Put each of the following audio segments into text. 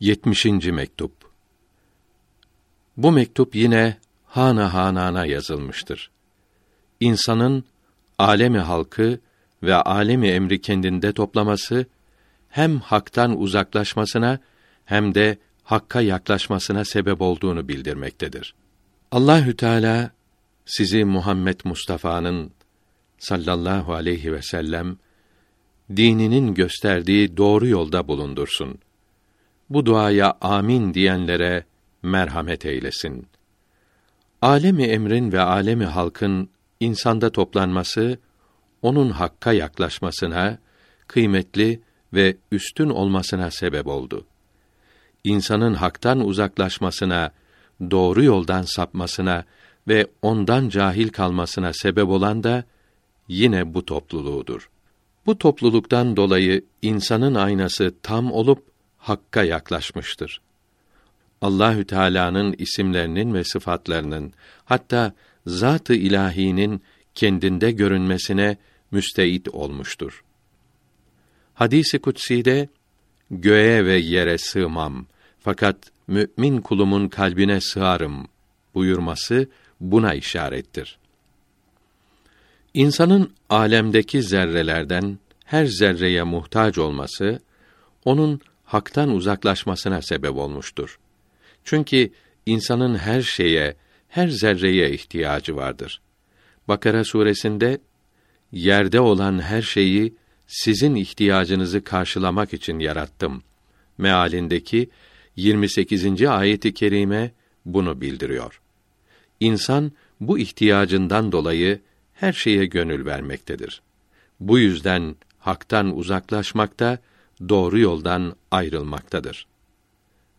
70. mektup. Bu mektup yine hana hanana yazılmıştır. İnsanın alemi halkı ve alemi emri kendinde toplaması hem haktan uzaklaşmasına hem de hakka yaklaşmasına sebep olduğunu bildirmektedir. Allahü Teala sizi Muhammed Mustafa'nın sallallahu aleyhi ve sellem dininin gösterdiği doğru yolda bulundursun. Bu duaya amin diyenlere merhamet eylesin. Alemi emrin ve alemi halkın insanda toplanması onun hakka yaklaşmasına, kıymetli ve üstün olmasına sebep oldu. İnsanın haktan uzaklaşmasına, doğru yoldan sapmasına ve ondan cahil kalmasına sebep olan da yine bu topluluğudur. Bu topluluktan dolayı insanın aynası tam olup hakka yaklaşmıştır. Allahü Teala'nın isimlerinin ve sıfatlarının hatta zat-ı ilahinin kendinde görünmesine müsteit olmuştur. Hadisi kutsi'de göğe ve yere sığmam fakat mümin kulumun kalbine sığarım buyurması buna işarettir. İnsanın alemdeki zerrelerden her zerreye muhtaç olması onun haktan uzaklaşmasına sebep olmuştur. Çünkü insanın her şeye, her zerreye ihtiyacı vardır. Bakara suresinde yerde olan her şeyi sizin ihtiyacınızı karşılamak için yarattım. Mealindeki 28. ayeti kerime bunu bildiriyor. İnsan bu ihtiyacından dolayı her şeye gönül vermektedir. Bu yüzden haktan uzaklaşmakta, doğru yoldan ayrılmaktadır.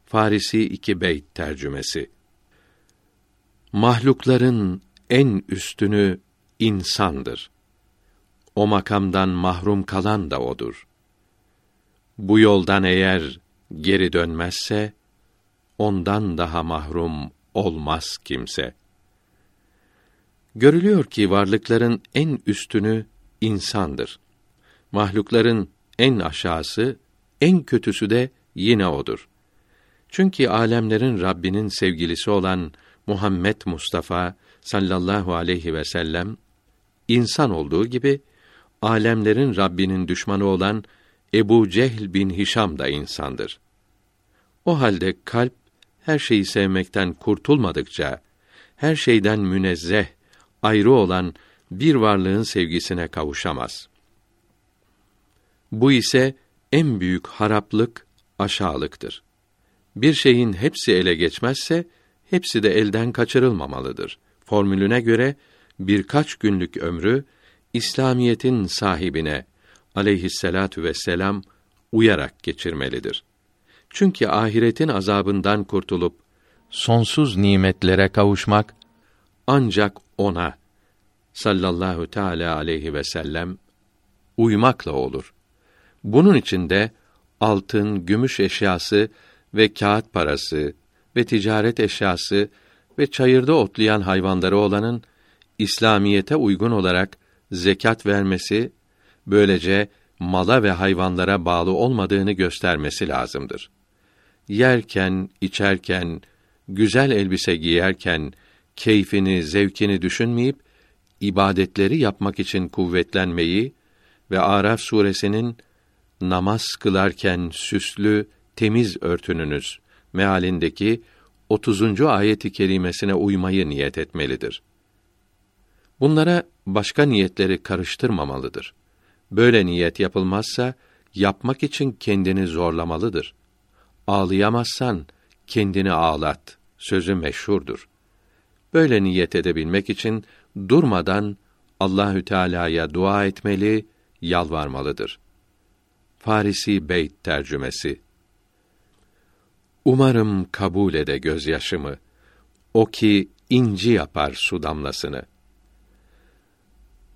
Farisi 2 beyt tercümesi. Mahlukların en üstünü insandır. O makamdan mahrum kalan da odur. Bu yoldan eğer geri dönmezse ondan daha mahrum olmaz kimse. Görülüyor ki varlıkların en üstünü insandır. Mahlukların en aşağısı, en kötüsü de yine odur. Çünkü alemlerin Rabbinin sevgilisi olan Muhammed Mustafa sallallahu aleyhi ve sellem insan olduğu gibi alemlerin Rabbinin düşmanı olan Ebu Cehl bin Hişam da insandır. O halde kalp her şeyi sevmekten kurtulmadıkça her şeyden münezzeh, ayrı olan bir varlığın sevgisine kavuşamaz. Bu ise en büyük haraplık, aşağılıktır. Bir şeyin hepsi ele geçmezse hepsi de elden kaçırılmamalıdır. Formülüne göre birkaç günlük ömrü İslamiyetin sahibine aleyhisselatu vesselam uyarak geçirmelidir. Çünkü ahiretin azabından kurtulup sonsuz nimetlere kavuşmak ancak ona sallallahu teala aleyhi ve sellem uymakla olur. Bunun için de altın, gümüş eşyası ve kağıt parası ve ticaret eşyası ve çayırda otlayan hayvanları olanın İslamiyete uygun olarak zekat vermesi, böylece mala ve hayvanlara bağlı olmadığını göstermesi lazımdır. Yerken, içerken, güzel elbise giyerken keyfini, zevkini düşünmeyip ibadetleri yapmak için kuvvetlenmeyi ve Araf suresinin namaz kılarken süslü, temiz örtününüz mealindeki 30. ayeti kerimesine uymayı niyet etmelidir. Bunlara başka niyetleri karıştırmamalıdır. Böyle niyet yapılmazsa yapmak için kendini zorlamalıdır. Ağlayamazsan kendini ağlat. Sözü meşhurdur. Böyle niyet edebilmek için durmadan Allahü Teala'ya dua etmeli, yalvarmalıdır. Farisi Beyt tercümesi Umarım kabul ede gözyaşımı. O ki inci yapar su damlasını.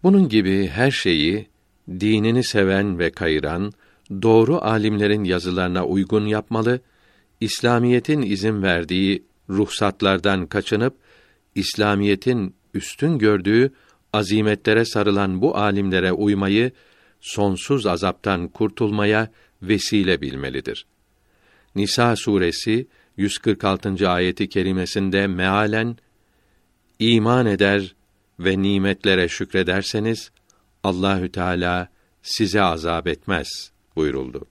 Bunun gibi her şeyi dinini seven ve kayıran doğru alimlerin yazılarına uygun yapmalı, İslamiyetin izin verdiği ruhsatlardan kaçınıp İslamiyetin üstün gördüğü azimetlere sarılan bu alimlere uymayı sonsuz azaptan kurtulmaya vesile bilmelidir. Nisa suresi 146. ayeti kerimesinde mealen iman eder ve nimetlere şükrederseniz Allahü Teala size azap etmez buyuruldu.